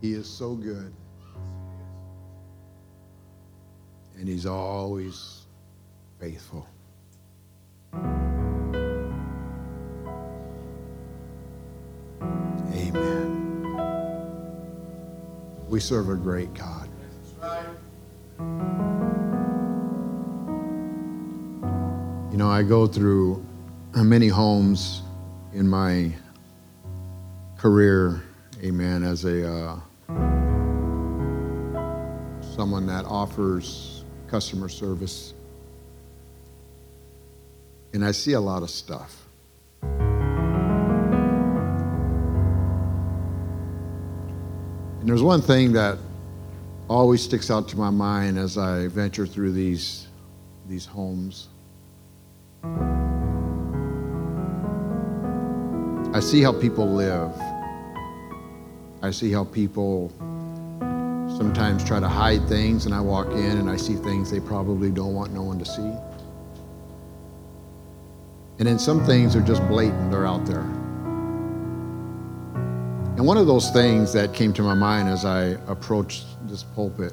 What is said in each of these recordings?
He is so good. And He's always faithful. Amen. We serve a great God. You know, I go through many homes in my career, amen, as a uh, someone that offers customer service. And I see a lot of stuff. And there's one thing that always sticks out to my mind as I venture through these, these homes. I see how people live. I see how people sometimes try to hide things, and I walk in and I see things they probably don't want no one to see. And then some things are just blatant, they're out there. And one of those things that came to my mind as I approached this pulpit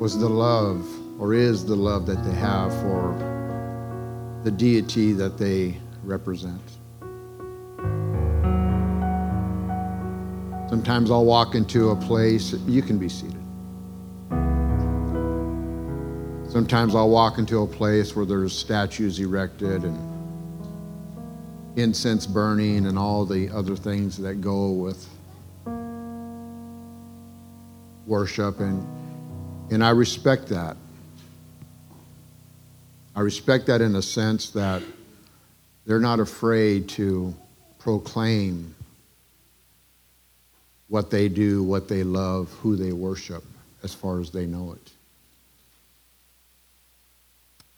was the love, or is the love that they have for the deity that they represent. Sometimes I'll walk into a place, you can be seated. Sometimes I'll walk into a place where there's statues erected and incense burning and all the other things that go with worship and and I respect that. I respect that in a sense that they're not afraid to proclaim what they do, what they love, who they worship, as far as they know it.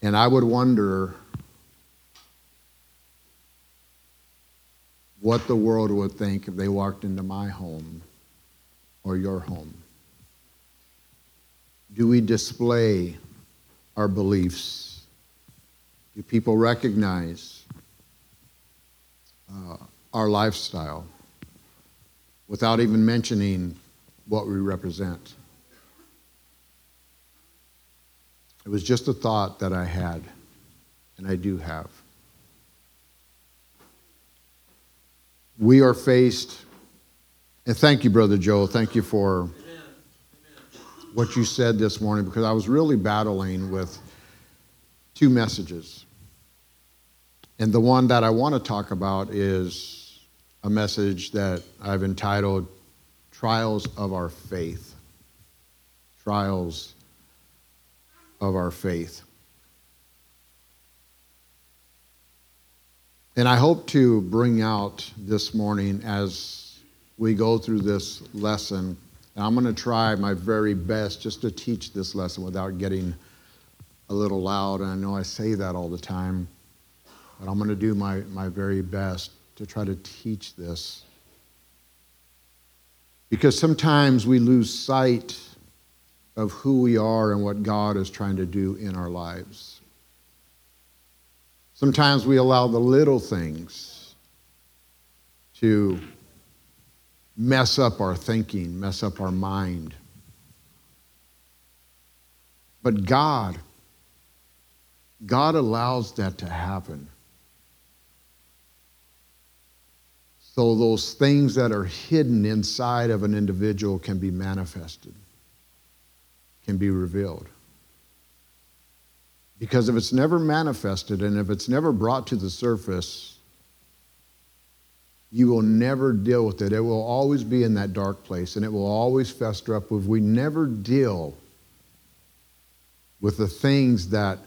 And I would wonder what the world would think if they walked into my home or your home. Do we display our beliefs? Do people recognize uh, our lifestyle without even mentioning what we represent? It was just a thought that I had, and I do have. we are faced, and thank you, Brother Joe. Thank you for what you said this morning because I was really battling with two messages. And the one that I want to talk about is a message that I've entitled Trials of Our Faith. Trials of Our Faith. And I hope to bring out this morning as we go through this lesson, and I'm going to try my very best just to teach this lesson without getting a little loud. And I know I say that all the time, but I'm going to do my, my very best to try to teach this. Because sometimes we lose sight of who we are and what God is trying to do in our lives. Sometimes we allow the little things to mess up our thinking, mess up our mind. But God, God allows that to happen. So those things that are hidden inside of an individual can be manifested, can be revealed. Because if it's never manifested and if it's never brought to the surface, you will never deal with it. It will always be in that dark place and it will always fester up if we never deal with the things that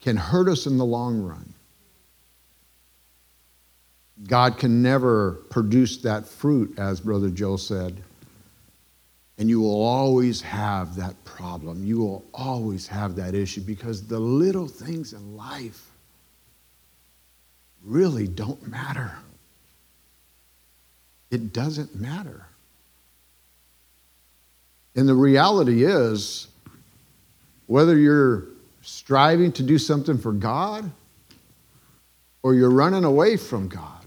can hurt us in the long run. God can never produce that fruit, as Brother Joe said. And you will always have that problem. You will always have that issue because the little things in life really don't matter. It doesn't matter. And the reality is, whether you're striving to do something for God or you're running away from God,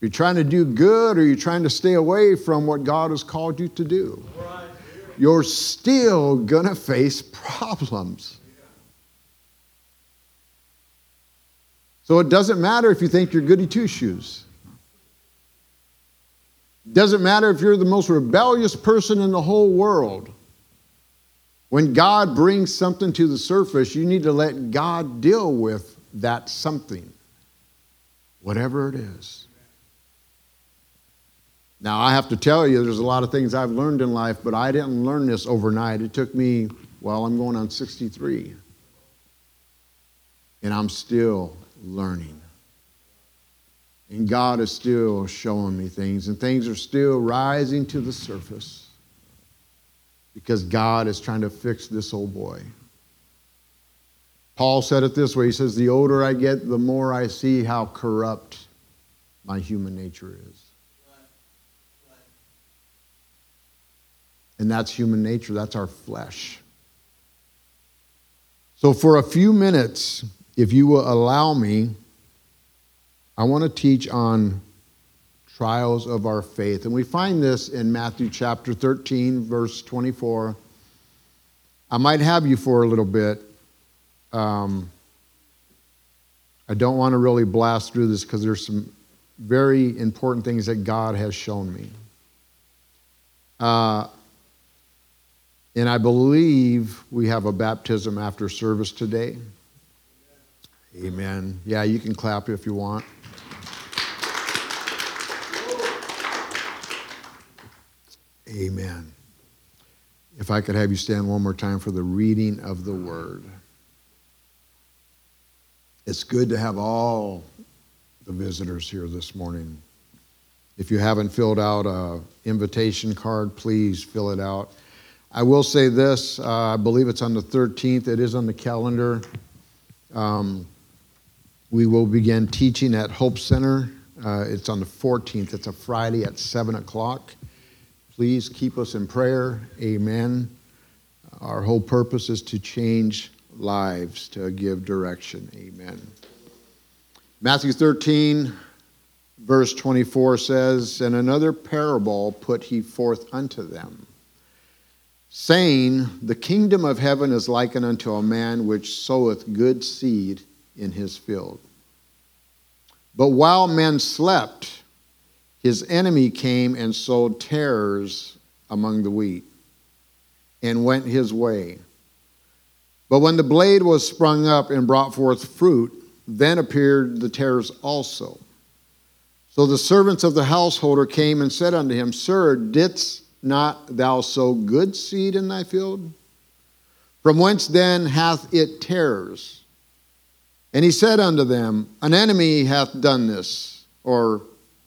You're trying to do good or you're trying to stay away from what God has called you to do. You're still going to face problems. So it doesn't matter if you think you're goody two shoes. It doesn't matter if you're the most rebellious person in the whole world. When God brings something to the surface, you need to let God deal with that something, whatever it is. Now, I have to tell you, there's a lot of things I've learned in life, but I didn't learn this overnight. It took me, well, I'm going on 63. And I'm still learning. And God is still showing me things, and things are still rising to the surface because God is trying to fix this old boy. Paul said it this way He says, The older I get, the more I see how corrupt my human nature is. And that's human nature, that's our flesh. So, for a few minutes, if you will allow me, I want to teach on trials of our faith. And we find this in Matthew chapter 13, verse 24. I might have you for a little bit. Um, I don't want to really blast through this because there's some very important things that God has shown me. Uh, and I believe we have a baptism after service today. Amen. Yeah, you can clap if you want. Amen. If I could have you stand one more time for the reading of the word. It's good to have all the visitors here this morning. If you haven't filled out an invitation card, please fill it out. I will say this uh, I believe it's on the 13th, it is on the calendar. Um, we will begin teaching at Hope Center. Uh, it's on the 14th, it's a Friday at 7 o'clock. Please keep us in prayer. Amen. Our whole purpose is to change lives, to give direction. Amen. Matthew 13, verse 24 says, And another parable put he forth unto them, saying, The kingdom of heaven is likened unto a man which soweth good seed in his field. But while men slept, his enemy came and sowed tares among the wheat and went his way. But when the blade was sprung up and brought forth fruit, then appeared the tares also. So the servants of the householder came and said unto him, Sir, didst not thou sow good seed in thy field? From whence then hath it tares? And he said unto them, An enemy hath done this, or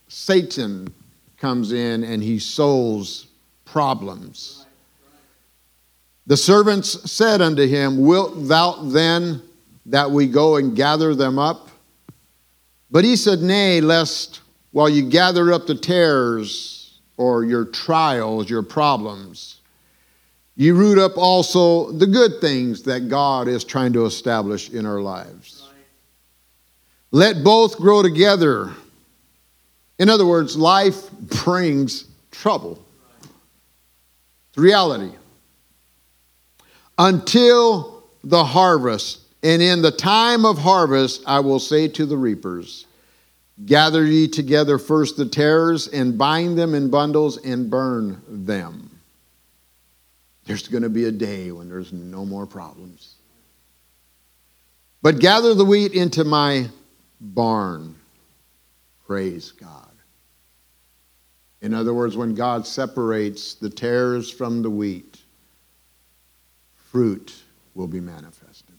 Satan comes in and he sows problems. The servants said unto him, Wilt thou then that we go and gather them up? But he said, Nay, lest while you gather up the tares or your trials, your problems, you root up also the good things that God is trying to establish in our lives. Let both grow together in other words, life brings trouble. It's reality. Until the harvest, and in the time of harvest, I will say to the reapers, Gather ye together first the tares, and bind them in bundles, and burn them. There's going to be a day when there's no more problems. But gather the wheat into my barn. Praise God. In other words, when God separates the tares from the wheat, fruit will be manifested.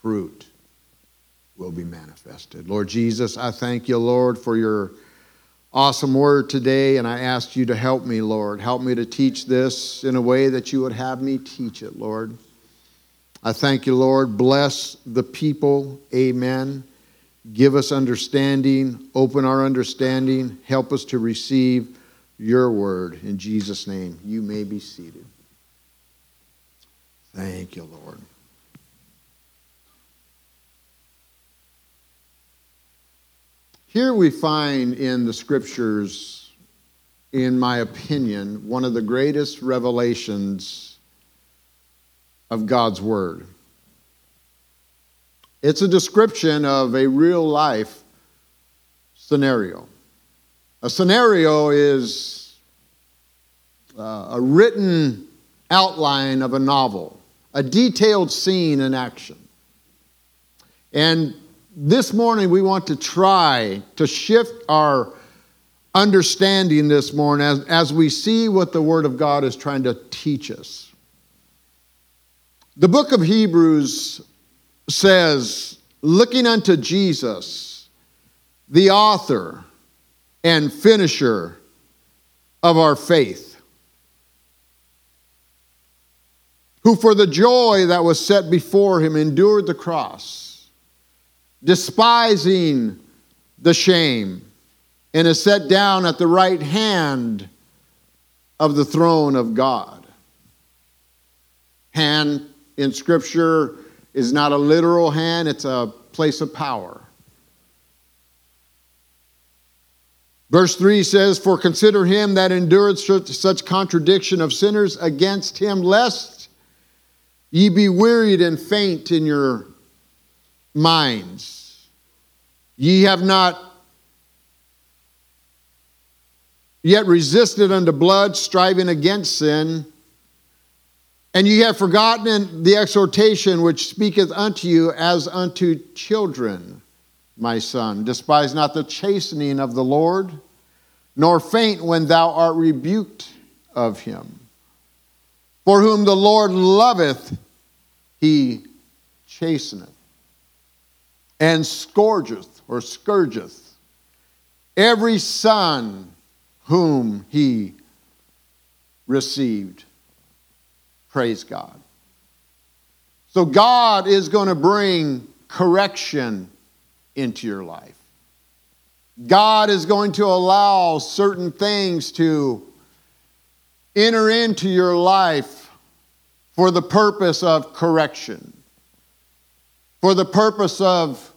Fruit will be manifested. Lord Jesus, I thank you, Lord, for your awesome word today, and I ask you to help me, Lord. Help me to teach this in a way that you would have me teach it, Lord. I thank you, Lord. Bless the people. Amen. Give us understanding, open our understanding, help us to receive your word. In Jesus' name, you may be seated. Thank you, Lord. Here we find in the scriptures, in my opinion, one of the greatest revelations of God's Word. It's a description of a real life scenario. A scenario is uh, a written outline of a novel, a detailed scene in action. And this morning we want to try to shift our understanding this morning as, as we see what the Word of God is trying to teach us. The book of Hebrews says, looking unto Jesus, the author and finisher of our faith, who for the joy that was set before him endured the cross despising the shame, and is set down at the right hand of the throne of God. Hand in Scripture is not a literal hand, it's a place of power. Verse 3 says, For consider him that endured such contradiction of sinners against him, lest ye be wearied and faint in your minds. Ye have not yet resisted unto blood, striving against sin. And ye have forgotten the exhortation which speaketh unto you as unto children, my son. Despise not the chastening of the Lord, nor faint when thou art rebuked of him. For whom the Lord loveth, he chasteneth and scourgeth or scourgeth every son whom he received. Praise God. So, God is going to bring correction into your life. God is going to allow certain things to enter into your life for the purpose of correction, for the purpose of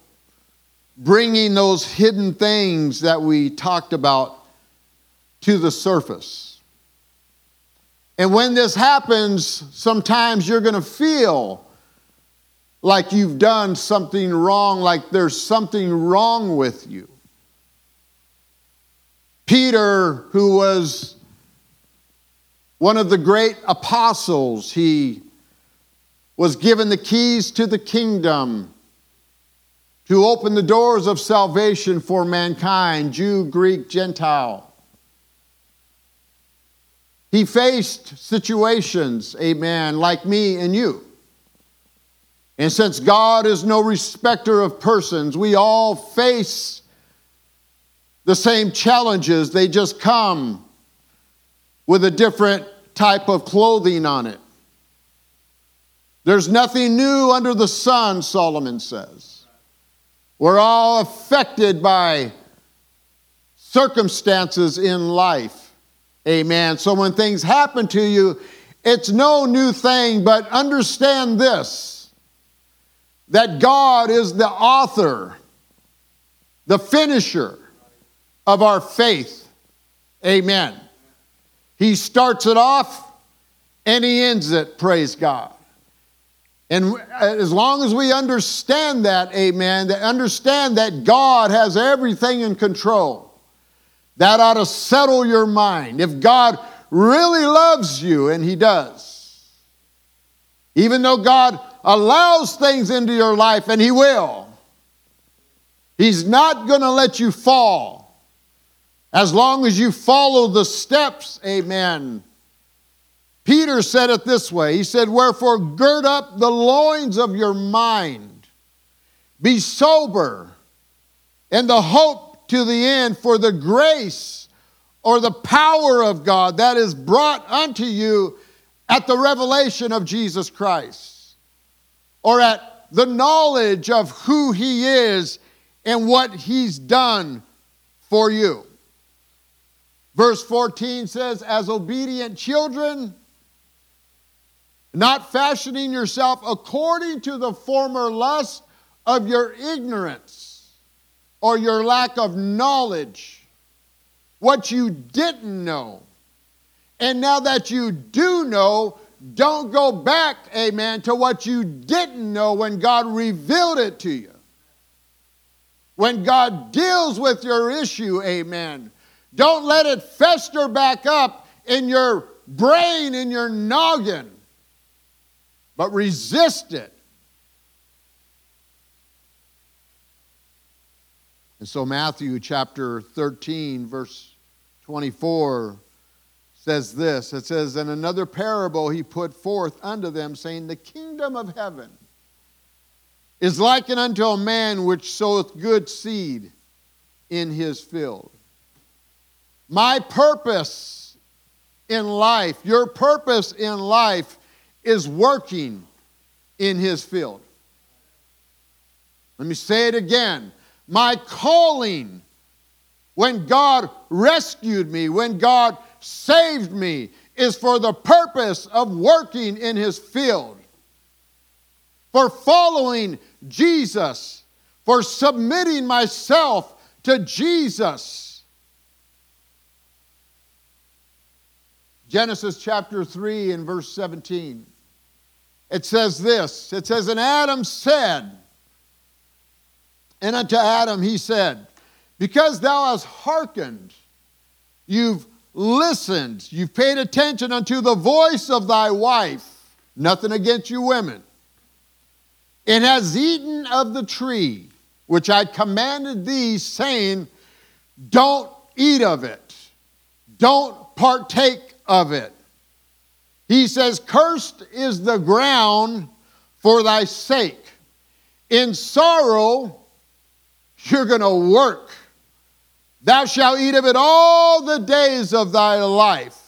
bringing those hidden things that we talked about to the surface. And when this happens, sometimes you're going to feel like you've done something wrong, like there's something wrong with you. Peter, who was one of the great apostles, he was given the keys to the kingdom to open the doors of salvation for mankind, Jew, Greek, Gentile. He faced situations, amen, like me and you. And since God is no respecter of persons, we all face the same challenges. They just come with a different type of clothing on it. There's nothing new under the sun, Solomon says. We're all affected by circumstances in life. Amen. So when things happen to you, it's no new thing, but understand this that God is the author, the finisher of our faith. Amen. He starts it off and he ends it, praise God. And uh, as long as we understand that, amen, that understand that God has everything in control, that ought to settle your mind. If God really loves you, and He does, even though God allows things into your life, and He will, He's not going to let you fall. As long as you follow the steps, amen, Peter said it this way He said, Wherefore, gird up the loins of your mind, be sober, and the hope to the end for the grace or the power of God that is brought unto you at the revelation of Jesus Christ, or at the knowledge of who He is and what He's done for you. Verse 14 says, As obedient children, not fashioning yourself according to the former lust of your ignorance or your lack of knowledge, what you didn't know. And now that you do know, don't go back, amen, to what you didn't know when God revealed it to you. When God deals with your issue, amen, don't let it fester back up in your brain, in your noggin, but resist it. And so, Matthew chapter 13, verse 24 says this it says, In another parable he put forth unto them, saying, The kingdom of heaven is likened unto a man which soweth good seed in his field. My purpose in life, your purpose in life, is working in his field. Let me say it again. My calling, when God rescued me, when God saved me is for the purpose of working in his field, for following Jesus, for submitting myself to Jesus. Genesis chapter 3 and verse 17. It says this. It says, And Adam said, and unto Adam he said, Because thou hast hearkened, you've listened, you've paid attention unto the voice of thy wife, nothing against you women, and has eaten of the tree which I commanded thee, saying, Don't eat of it, don't partake of it. He says, Cursed is the ground for thy sake. In sorrow, you're going to work Thou shalt eat of it all the days of thy life.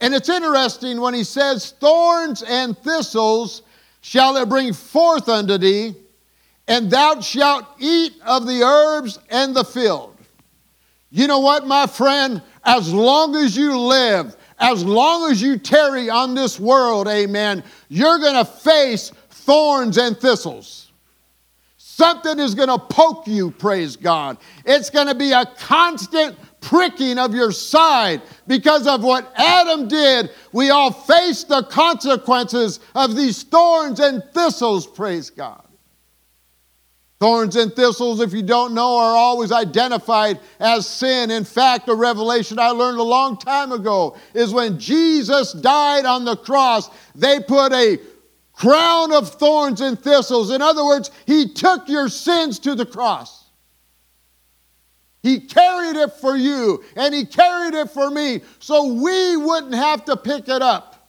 And it's interesting when he says, Thorns and thistles shall it bring forth unto thee, and thou shalt eat of the herbs and the field. You know what, my friend? As long as you live, as long as you tarry on this world, amen, you're going to face thorns and thistles. Something is going to poke you, praise God. It's going to be a constant pricking of your side because of what Adam did. We all face the consequences of these thorns and thistles, praise God. Thorns and thistles, if you don't know, are always identified as sin. In fact, a revelation I learned a long time ago is when Jesus died on the cross, they put a crown of thorns and thistles. In other words, He took your sins to the cross. He carried it for you, and He carried it for me, so we wouldn't have to pick it up.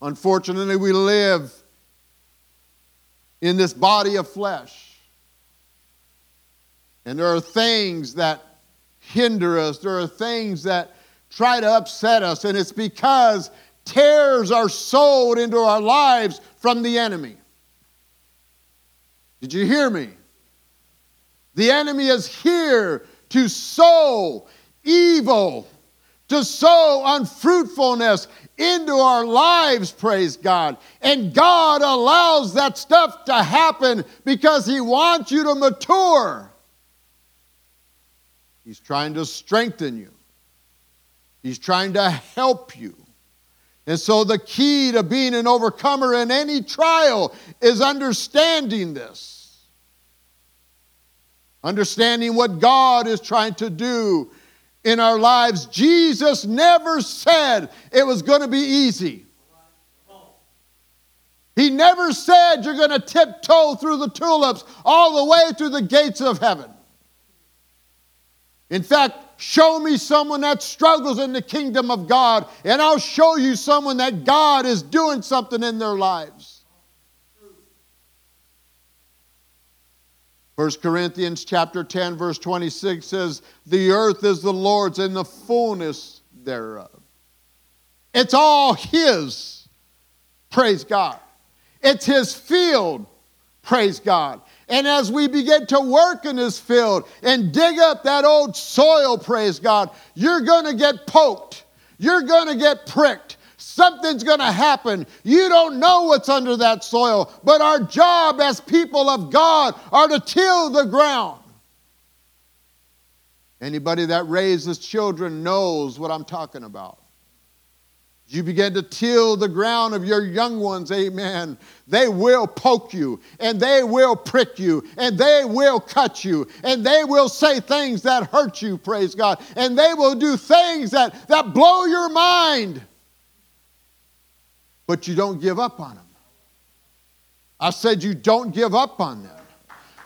Unfortunately, we live in this body of flesh. And there are things that hinder us, there are things that try to upset us, and it's because tares are sowed into our lives from the enemy. Did you hear me? The enemy is here to sow evil, to sow unfruitfulness into our lives, praise God. And God allows that stuff to happen because He wants you to mature. He's trying to strengthen you, He's trying to help you. And so, the key to being an overcomer in any trial is understanding this. Understanding what God is trying to do in our lives. Jesus never said it was going to be easy. He never said you're going to tiptoe through the tulips all the way through the gates of heaven. In fact, show me someone that struggles in the kingdom of God, and I'll show you someone that God is doing something in their lives. 1 Corinthians chapter 10 verse 26 says the earth is the Lord's and the fullness thereof. It's all his. Praise God. It's his field. Praise God. And as we begin to work in this field and dig up that old soil, praise God, you're going to get poked. You're going to get pricked. Something's going to happen. You don't know what's under that soil, but our job as people of God are to till the ground. Anybody that raises children knows what I'm talking about. You begin to till the ground of your young ones, amen. They will poke you and they will prick you and they will cut you and they will say things that hurt you, praise God. And they will do things that, that blow your mind. But you don't give up on them. I said you don't give up on them.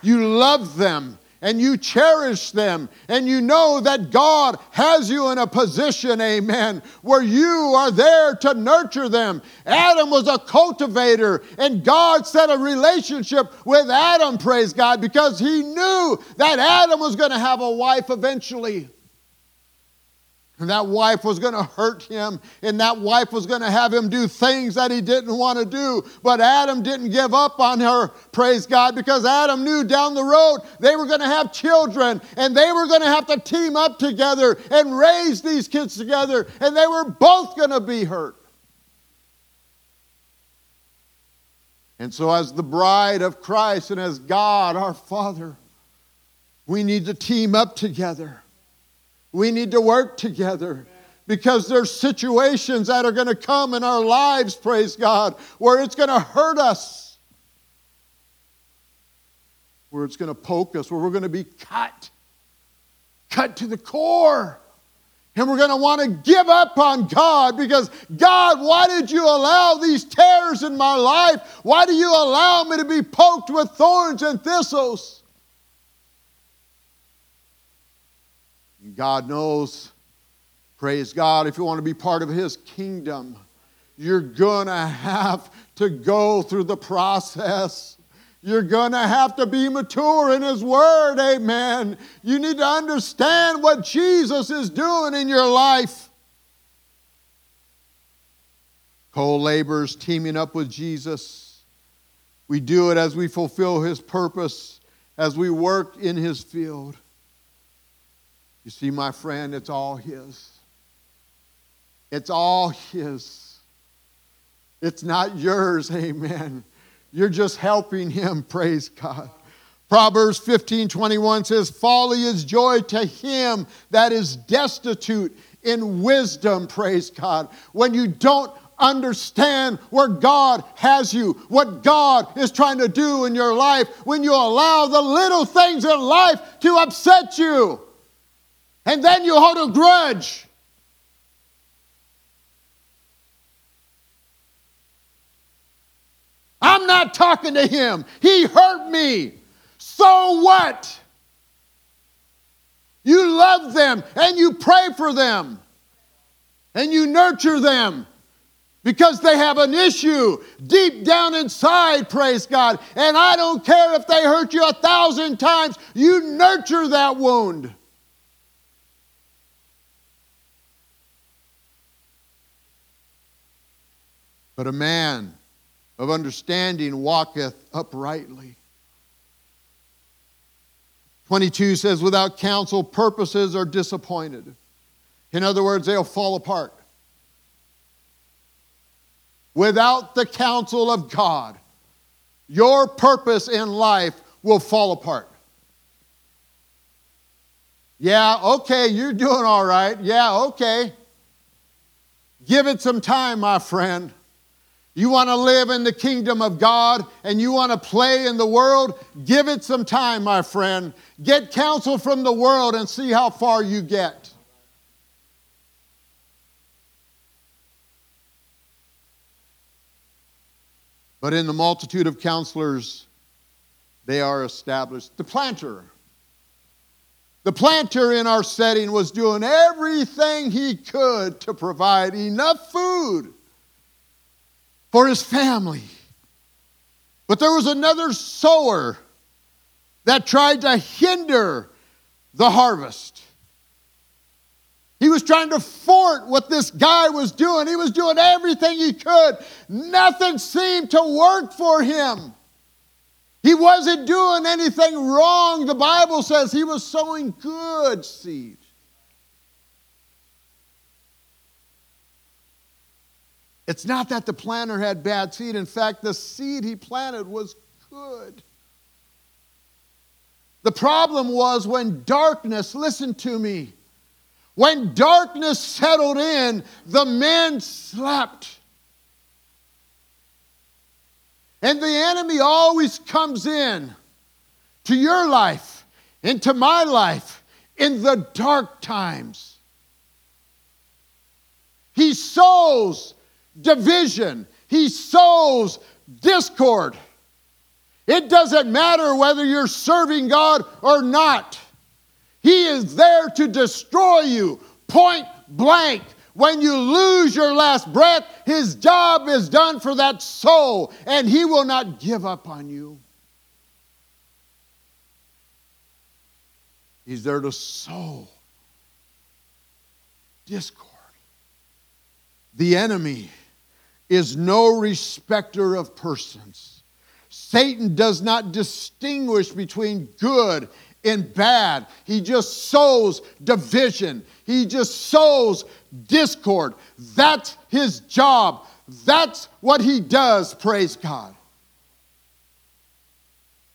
You love them and you cherish them and you know that God has you in a position, amen, where you are there to nurture them. Adam was a cultivator and God set a relationship with Adam, praise God, because he knew that Adam was going to have a wife eventually. And that wife was going to hurt him, and that wife was going to have him do things that he didn't want to do. But Adam didn't give up on her, praise God, because Adam knew down the road they were going to have children, and they were going to have to team up together and raise these kids together, and they were both going to be hurt. And so, as the bride of Christ and as God our Father, we need to team up together. We need to work together because there's situations that are going to come in our lives, praise God, where it's going to hurt us, where it's going to poke us, where we're going to be cut, cut to the core. And we're going to want to give up on God because, God, why did you allow these tares in my life? Why do you allow me to be poked with thorns and thistles? God knows, praise God, if you want to be part of His kingdom, you're going to have to go through the process. You're going to have to be mature in His Word, amen. You need to understand what Jesus is doing in your life. Co laborers teaming up with Jesus. We do it as we fulfill His purpose, as we work in His field. You see, my friend, it's all His. It's all His. It's not yours, amen. You're just helping Him, praise God. Proverbs 15 21 says, Folly is joy to him that is destitute in wisdom, praise God. When you don't understand where God has you, what God is trying to do in your life, when you allow the little things in life to upset you and then you hold a grudge. I'm not talking to him. He hurt me. So what? You love them and you pray for them and you nurture them because they have an issue deep down inside, praise God. And I don't care if they hurt you a thousand times, you nurture that wound. But a man of understanding walketh uprightly. 22 says, without counsel, purposes are disappointed. In other words, they'll fall apart. Without the counsel of God, your purpose in life will fall apart. Yeah, okay, you're doing all right. Yeah, okay. Give it some time, my friend. You want to live in the kingdom of God and you want to play in the world? Give it some time, my friend. Get counsel from the world and see how far you get. But in the multitude of counselors, they are established. The planter. The planter in our setting was doing everything he could to provide enough food for his family. But there was another sower that tried to hinder the harvest. He was trying to thwart what this guy was doing. He was doing everything he could. Nothing seemed to work for him. He wasn't doing anything wrong. The Bible says he was sowing good seed. It's not that the planter had bad seed. In fact, the seed he planted was good. The problem was when darkness, listen to me, when darkness settled in, the men slept. And the enemy always comes in to your life, into my life, in the dark times. He sows division, he sows discord. It doesn't matter whether you're serving God or not. He is there to destroy you, point blank. When you lose your last breath, his job is done for that soul, and he will not give up on you. He's there to sow discord. The enemy is no respecter of persons. Satan does not distinguish between good and bad. He just sows division. He just sows discord. That's his job. That's what he does, praise God.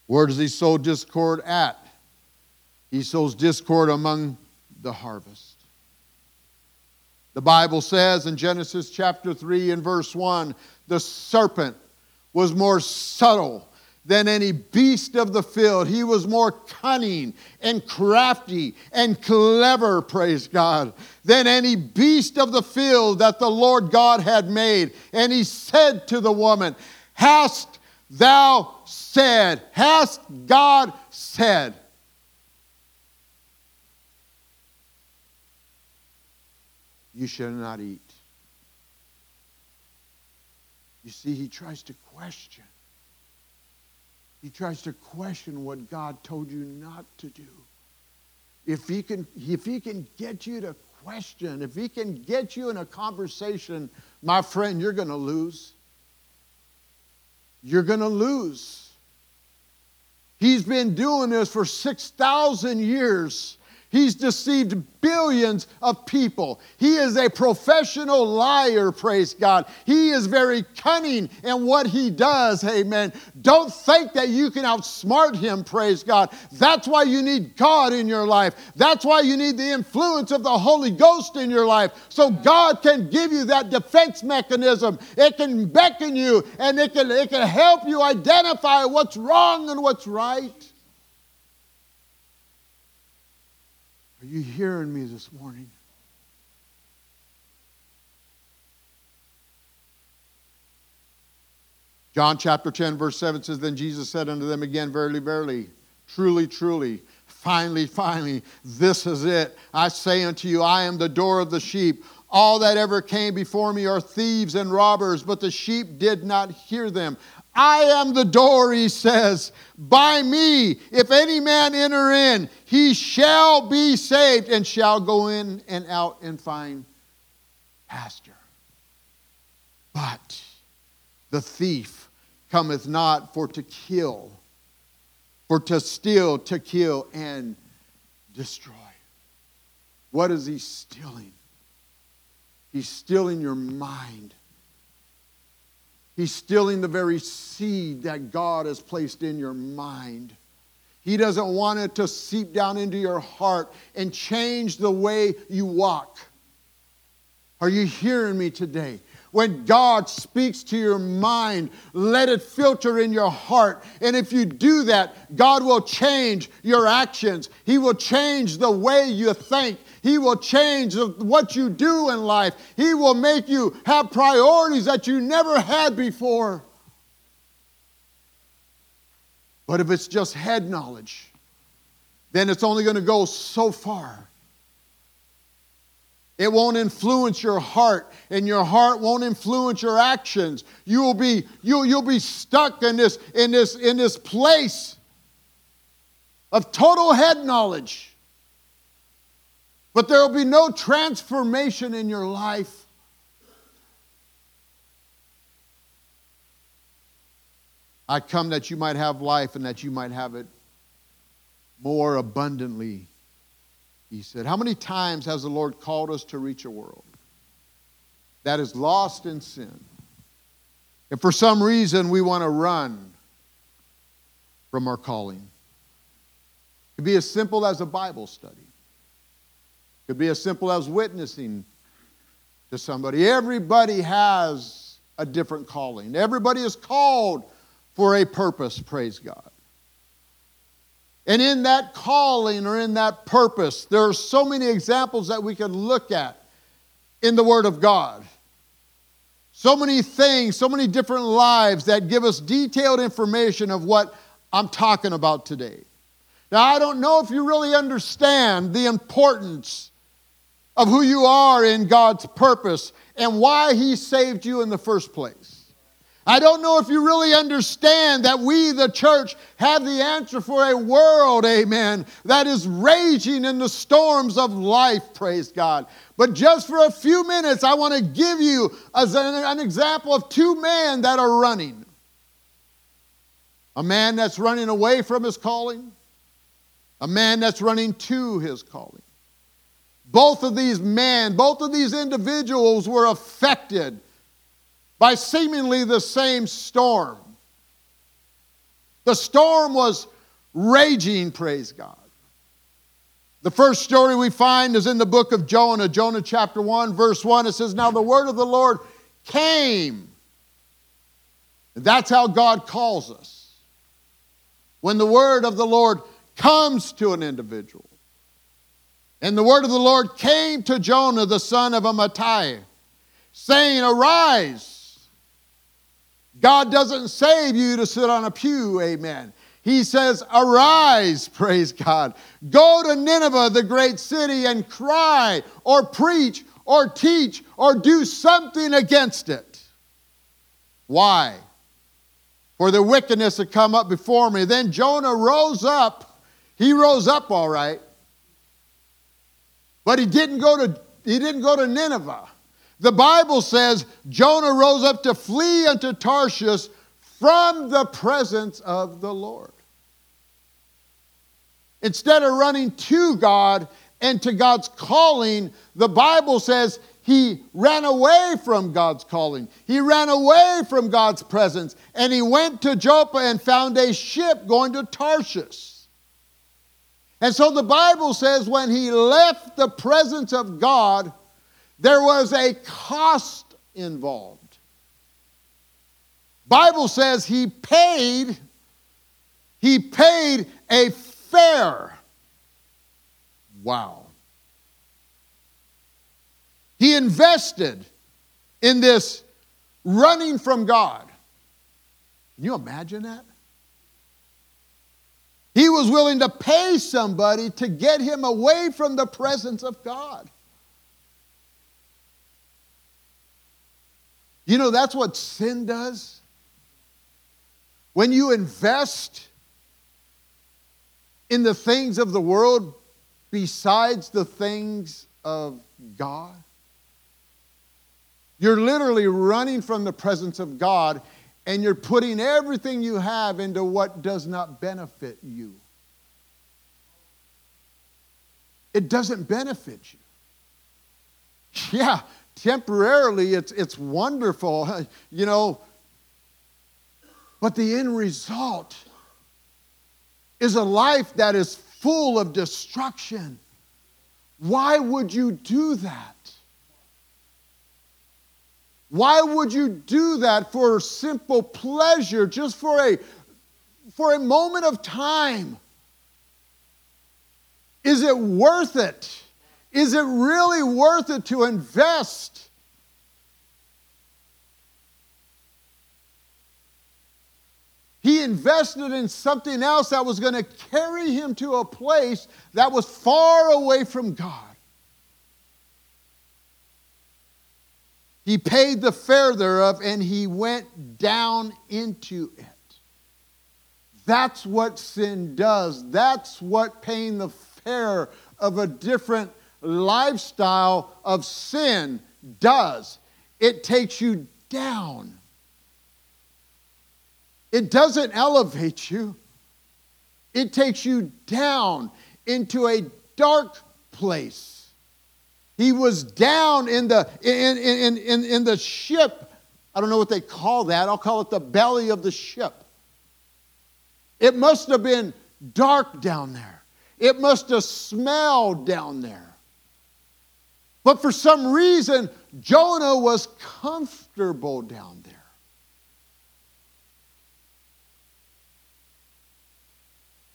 Where does he sow discord at? He sows discord among the harvest. The Bible says in Genesis chapter 3 and verse 1 the serpent was more subtle than any beast of the field. He was more cunning and crafty and clever, praise God, than any beast of the field that the Lord God had made. And he said to the woman, Hast thou said, hast God said, You shall not eat. You see, he tries to question. He tries to question what God told you not to do. If he can, if he can get you to question, if he can get you in a conversation, my friend, you're going to lose. You're going to lose. He's been doing this for 6,000 years. He's deceived billions of people. He is a professional liar, praise God. He is very cunning in what he does, amen. Don't think that you can outsmart him, praise God. That's why you need God in your life. That's why you need the influence of the Holy Ghost in your life. So God can give you that defense mechanism. It can beckon you and it can, it can help you identify what's wrong and what's right. Are you hearing me this morning? John chapter 10, verse 7 says, Then Jesus said unto them again, Verily, verily, truly, truly, finally, finally, this is it. I say unto you, I am the door of the sheep. All that ever came before me are thieves and robbers, but the sheep did not hear them. I am the door, he says. By me, if any man enter in, he shall be saved and shall go in and out and find pasture. But the thief cometh not for to kill, for to steal, to kill, and destroy. What is he stealing? He's stealing your mind. He's stealing the very seed that God has placed in your mind. He doesn't want it to seep down into your heart and change the way you walk. Are you hearing me today? When God speaks to your mind, let it filter in your heart. And if you do that, God will change your actions. He will change the way you think. He will change what you do in life. He will make you have priorities that you never had before. But if it's just head knowledge, then it's only going to go so far. It won't influence your heart, and your heart won't influence your actions. You will be, you, you'll be stuck in this, in, this, in this place of total head knowledge. But there will be no transformation in your life. I come that you might have life and that you might have it more abundantly he said. How many times has the Lord called us to reach a world that is lost in sin? And for some reason, we want to run from our calling. It could be as simple as a Bible study. Could be as simple as witnessing to somebody. Everybody has a different calling. Everybody is called for a purpose, praise God. And in that calling or in that purpose, there are so many examples that we can look at in the Word of God. So many things, so many different lives that give us detailed information of what I'm talking about today. Now, I don't know if you really understand the importance of who you are in God's purpose and why He saved you in the first place. I don't know if you really understand that we, the church, have the answer for a world, amen, that is raging in the storms of life, praise God. But just for a few minutes, I want to give you as an, an example of two men that are running a man that's running away from his calling, a man that's running to his calling. Both of these men, both of these individuals were affected by seemingly the same storm. The storm was raging, praise God. The first story we find is in the book of Jonah, Jonah chapter 1, verse 1. It says, Now the word of the Lord came. That's how God calls us. When the word of the Lord comes to an individual. And the word of the Lord came to Jonah, the son of Amittai, saying, Arise God doesn't save you to sit on a pew, amen. He says, Arise, praise God. Go to Nineveh, the great city, and cry, or preach, or teach, or do something against it. Why? For the wickedness had come up before me. Then Jonah rose up. He rose up all right. But he didn't go to, he didn't go to Nineveh. The Bible says Jonah rose up to flee unto Tarshish from the presence of the Lord. Instead of running to God and to God's calling, the Bible says he ran away from God's calling. He ran away from God's presence and he went to Joppa and found a ship going to Tarshish. And so the Bible says when he left the presence of God, there was a cost involved. Bible says he paid he paid a fare. Wow. He invested in this running from God. Can you imagine that? He was willing to pay somebody to get him away from the presence of God. You know, that's what sin does. When you invest in the things of the world besides the things of God, you're literally running from the presence of God and you're putting everything you have into what does not benefit you. It doesn't benefit you. Yeah, temporarily it's, it's wonderful, you know, but the end result is a life that is full of destruction. Why would you do that? Why would you do that for simple pleasure, just for a, for a moment of time? Is it worth it? Is it really worth it to invest? He invested in something else that was going to carry him to a place that was far away from God. He paid the fare thereof and he went down into it. That's what sin does. That's what paying the fare of a different lifestyle of sin does. It takes you down. It doesn't elevate you, it takes you down into a dark place. He was down in the, in, in, in, in the ship. I don't know what they call that. I'll call it the belly of the ship. It must have been dark down there. It must have smelled down there. But for some reason, Jonah was comfortable down there.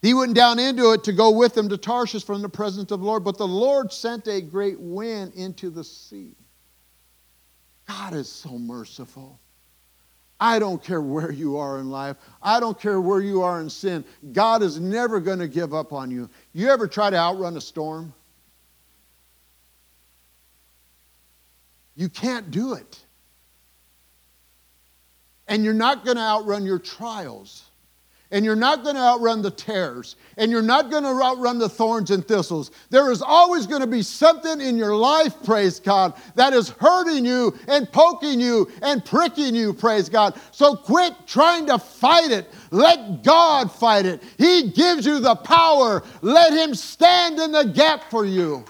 He went down into it to go with them to Tarshish from the presence of the Lord, but the Lord sent a great wind into the sea. God is so merciful. I don't care where you are in life. I don't care where you are in sin. God is never going to give up on you. You ever try to outrun a storm? You can't do it. And you're not going to outrun your trials and you're not going to outrun the tares, and you're not going to outrun the thorns and thistles. There is always going to be something in your life, praise God, that is hurting you and poking you and pricking you, praise God. So quit trying to fight it. Let God fight it. He gives you the power. Let Him stand in the gap for you.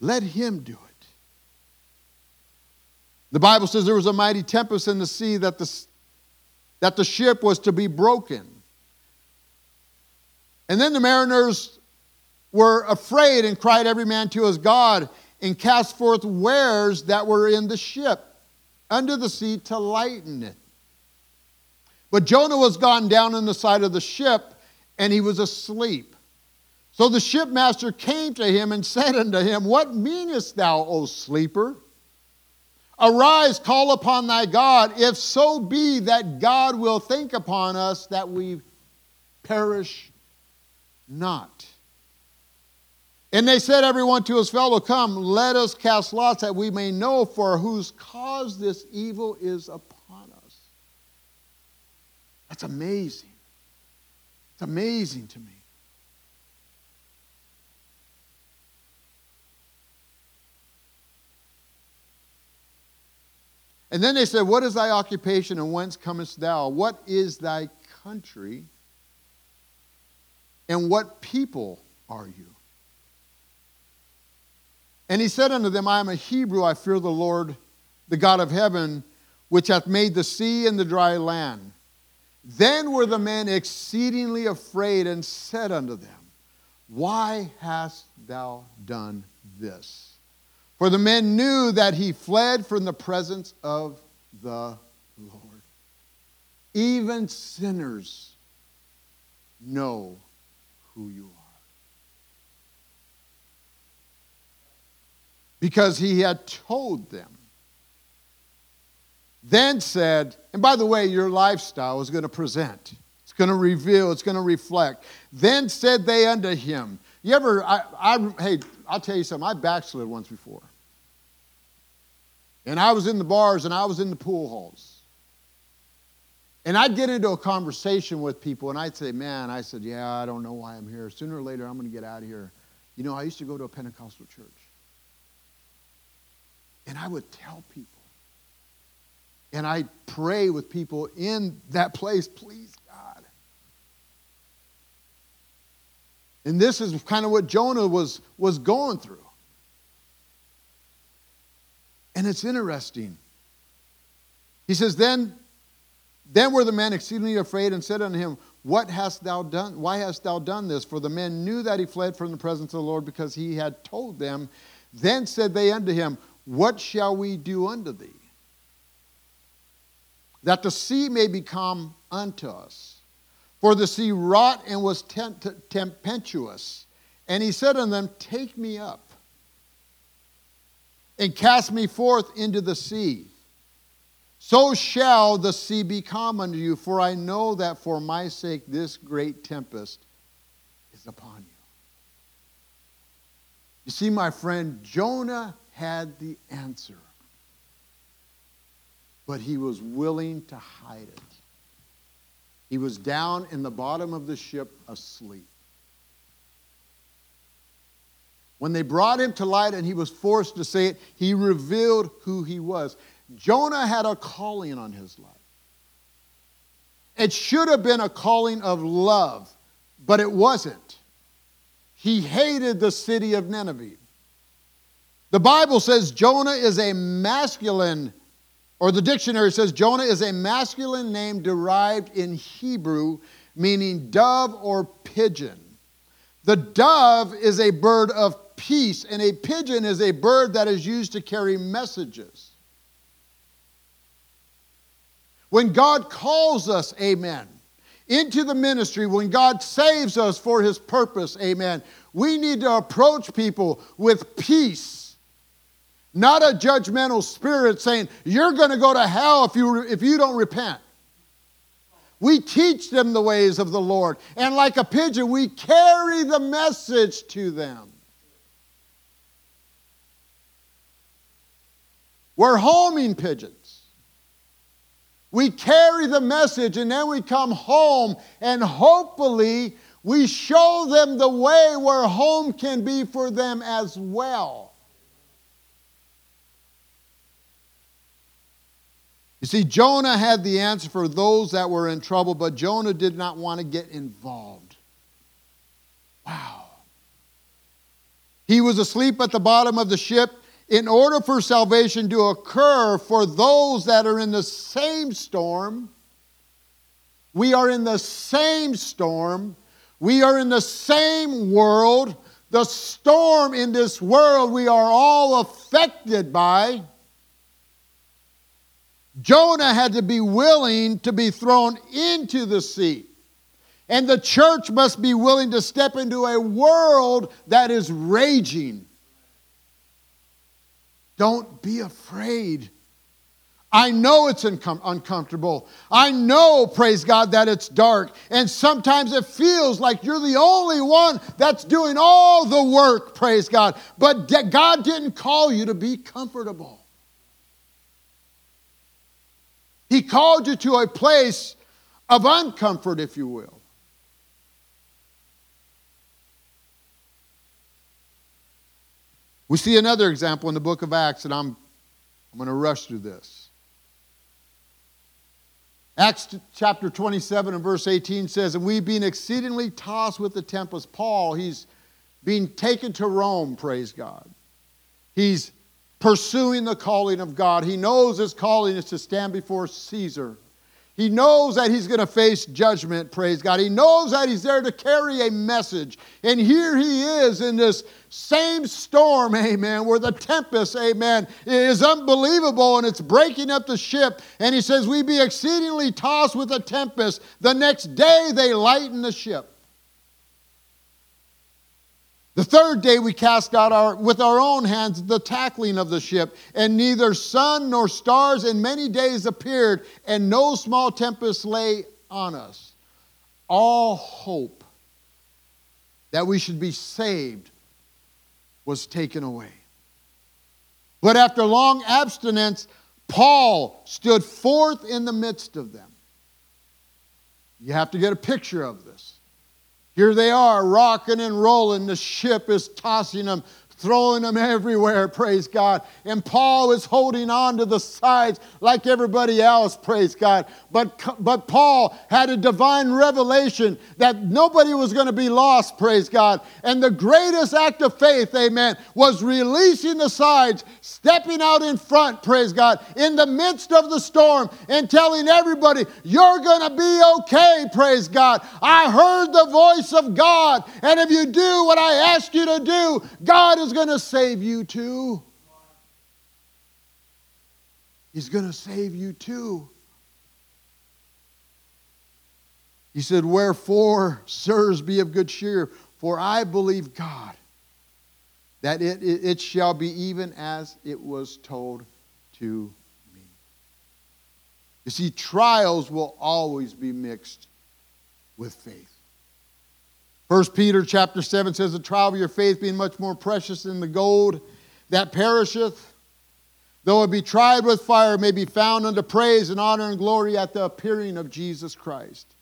Let Him do it. The Bible says there was a mighty tempest in the sea that the, that the ship was to be broken. And then the mariners were afraid and cried every man to his God and cast forth wares that were in the ship under the sea to lighten it. But Jonah was gone down in the side of the ship and he was asleep. So the shipmaster came to him and said unto him, What meanest thou, O sleeper? Arise, call upon thy God, if so be that God will think upon us that we perish not. And they said, everyone to his fellow, Come, let us cast lots that we may know for whose cause this evil is upon us. That's amazing. It's amazing to me. And then they said, What is thy occupation and whence comest thou? What is thy country? And what people are you? And he said unto them, I am a Hebrew, I fear the Lord, the God of heaven, which hath made the sea and the dry land. Then were the men exceedingly afraid and said unto them, Why hast thou done this? For the men knew that he fled from the presence of the Lord. Even sinners know who you are. Because he had told them. Then said, and by the way, your lifestyle is going to present, it's going to reveal, it's going to reflect. Then said they unto him, You ever, I, I, hey, I'll tell you something. I backslid once before. And I was in the bars and I was in the pool halls. And I'd get into a conversation with people and I'd say, Man, I said, Yeah, I don't know why I'm here. Sooner or later, I'm going to get out of here. You know, I used to go to a Pentecostal church. And I would tell people. And I'd pray with people in that place, please, God. And this is kind of what Jonah was, was going through. And it's interesting. He says, Then, then were the men exceedingly afraid and said unto him, What hast thou done? Why hast thou done this? For the men knew that he fled from the presence of the Lord because he had told them. Then said they unto him, What shall we do unto thee? That the sea may become unto us. For the sea wrought and was tempestuous. And he said unto them, Take me up and cast me forth into the sea. So shall the sea be calm unto you, for I know that for my sake this great tempest is upon you. You see, my friend, Jonah had the answer, but he was willing to hide it. He was down in the bottom of the ship asleep. When they brought him to light and he was forced to say it, he revealed who he was. Jonah had a calling on his life. It should have been a calling of love, but it wasn't. He hated the city of Nineveh. The Bible says Jonah is a masculine or the dictionary says Jonah is a masculine name derived in Hebrew, meaning dove or pigeon. The dove is a bird of peace, and a pigeon is a bird that is used to carry messages. When God calls us, amen, into the ministry, when God saves us for his purpose, amen, we need to approach people with peace, not a judgmental spirit saying, You're going to go to hell if you, if you don't repent. We teach them the ways of the Lord. And like a pigeon, we carry the message to them. We're homing pigeons. We carry the message and then we come home and hopefully we show them the way where home can be for them as well. You see, Jonah had the answer for those that were in trouble, but Jonah did not want to get involved. Wow. He was asleep at the bottom of the ship. In order for salvation to occur for those that are in the same storm, we are in the same storm, we are in the same world. The storm in this world we are all affected by. Jonah had to be willing to be thrown into the sea. And the church must be willing to step into a world that is raging. Don't be afraid. I know it's uncom- uncomfortable. I know, praise God, that it's dark. And sometimes it feels like you're the only one that's doing all the work, praise God. But God didn't call you to be comfortable. He called you to a place of uncomfort, if you will. We see another example in the book of Acts, and I'm, I'm going to rush through this. Acts chapter 27 and verse 18 says, And we being exceedingly tossed with the tempest, Paul, he's being taken to Rome, praise God. He's pursuing the calling of God. He knows his calling is to stand before Caesar. He knows that he's going to face judgment, praise God. He knows that he's there to carry a message. And here he is in this same storm, amen, where the tempest, amen, is unbelievable and it's breaking up the ship. And he says, We be exceedingly tossed with a tempest. The next day they lighten the ship. The third day we cast out our, with our own hands the tackling of the ship, and neither sun nor stars in many days appeared, and no small tempest lay on us. All hope that we should be saved was taken away. But after long abstinence, Paul stood forth in the midst of them. You have to get a picture of this. Here they are, rocking and rolling. The ship is tossing them throwing them everywhere, praise God. And Paul is holding on to the sides like everybody else, praise God. But, but Paul had a divine revelation that nobody was going to be lost, praise God. And the greatest act of faith, amen, was releasing the sides, stepping out in front, praise God, in the midst of the storm and telling everybody, You're going to be okay, praise God. I heard the voice of God. And if you do what I ask you to do, God is going to save you too. He's going to save you too. He said, Wherefore, sirs, be of good cheer, for I believe God that it, it, it shall be even as it was told to me. You see, trials will always be mixed with faith. First Peter chapter 7 says, The trial of your faith being much more precious than the gold that perisheth, though it be tried with fire, may be found unto praise and honor and glory at the appearing of Jesus Christ.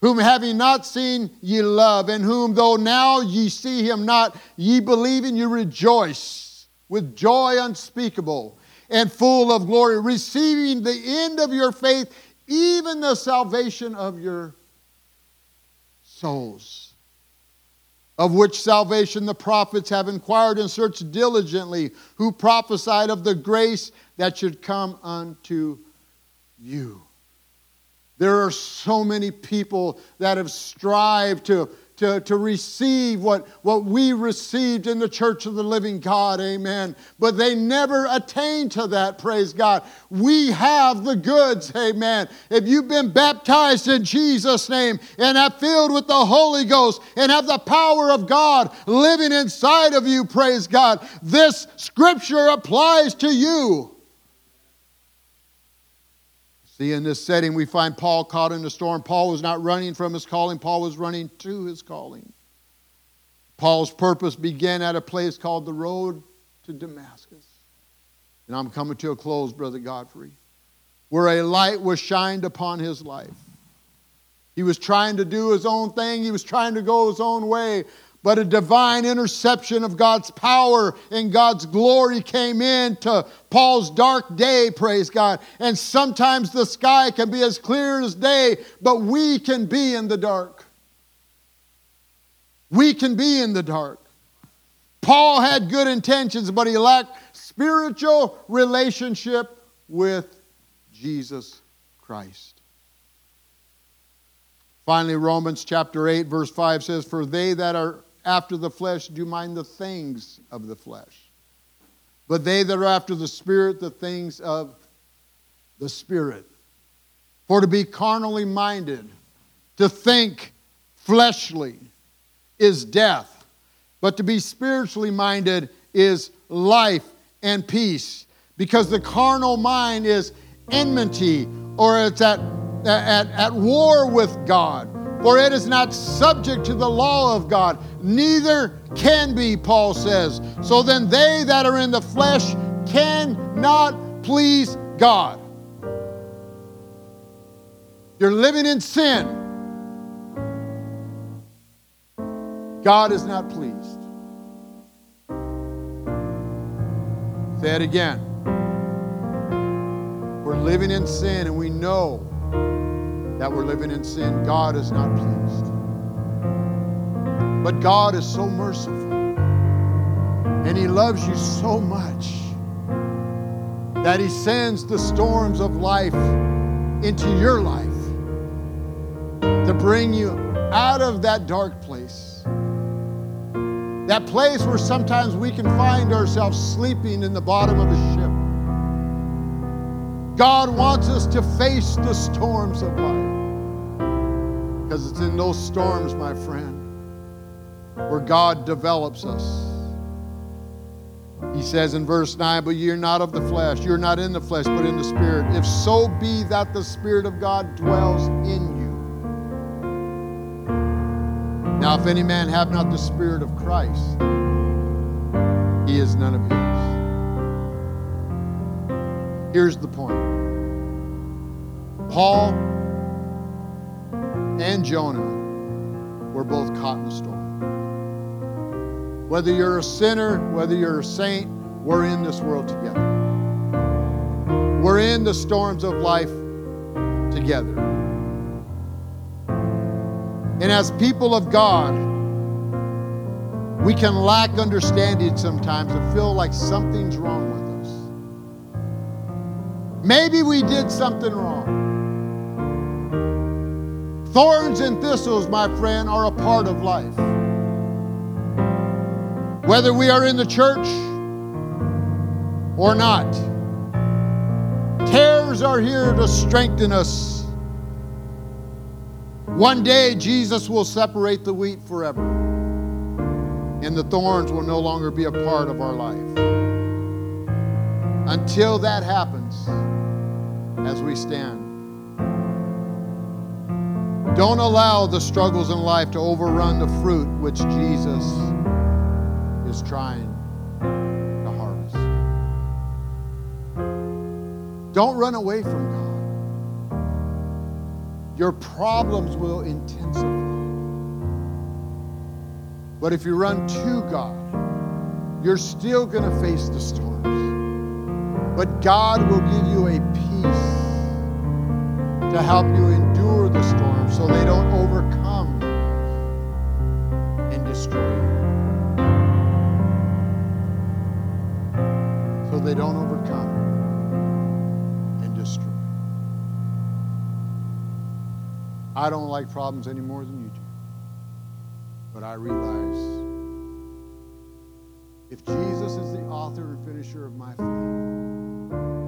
Whom having not seen ye love, and whom though now ye see him not, ye believe and you rejoice with joy unspeakable and full of glory, receiving the end of your faith, even the salvation of your souls. Of which salvation the prophets have inquired and searched diligently, who prophesied of the grace that should come unto you. There are so many people that have strived to to, to receive what, what we received in the church of the living God, amen. But they never attained to that, praise God. We have the goods, amen. If you've been baptized in Jesus' name and have filled with the Holy Ghost and have the power of God living inside of you, praise God, this scripture applies to you. See, in this setting, we find Paul caught in a storm. Paul was not running from his calling, Paul was running to his calling. Paul's purpose began at a place called the road to Damascus. And I'm coming to a close, Brother Godfrey, where a light was shined upon his life. He was trying to do his own thing, he was trying to go his own way, but a divine interception of God's power and God's glory came into Paul's dark day, praise God. And sometimes the sky can be as clear as day, but we can be in the dark. We can be in the dark. Paul had good intentions, but he lacked spiritual relationship with Jesus Christ. Finally, Romans chapter 8, verse 5 says, For they that are after the flesh do mind the things of the flesh. But they that are after the Spirit, the things of the Spirit. For to be carnally minded, to think fleshly, is death. But to be spiritually minded is life and peace. Because the carnal mind is enmity or it's at, at, at war with God for it is not subject to the law of God, neither can be, Paul says. So then they that are in the flesh cannot please God. You're living in sin. God is not pleased. Say it again. We're living in sin and we know that we're living in sin, God is not pleased. But God is so merciful and He loves you so much that He sends the storms of life into your life to bring you out of that dark place. That place where sometimes we can find ourselves sleeping in the bottom of a ship. God wants us to face the storms of life. Because it's in those storms, my friend, where God develops us. He says in verse 9, But you're not of the flesh. You're not in the flesh, but in the Spirit. If so be that the Spirit of God dwells in you. Now, if any man have not the Spirit of Christ, he is none of his. Here's the point Paul and Jonah were both caught in a storm. Whether you're a sinner, whether you're a saint, we're in this world together. We're in the storms of life together. And as people of God, we can lack understanding sometimes and feel like something's wrong with us. Maybe we did something wrong. Thorns and thistles, my friend, are a part of life. Whether we are in the church or not, tares are here to strengthen us. One day, Jesus will separate the wheat forever, and the thorns will no longer be a part of our life. Until that happens, as we stand. Don't allow the struggles in life to overrun the fruit which Jesus is trying to harvest. Don't run away from God. Your problems will intensify. But if you run to God, you're still going to face the storms. But God will give you a peace to help you endure the storm so they don't overcome and destroy you. So they don't overcome and destroy. I don't like problems any more than you do. But I realize if Jesus is the author and finisher of my faith,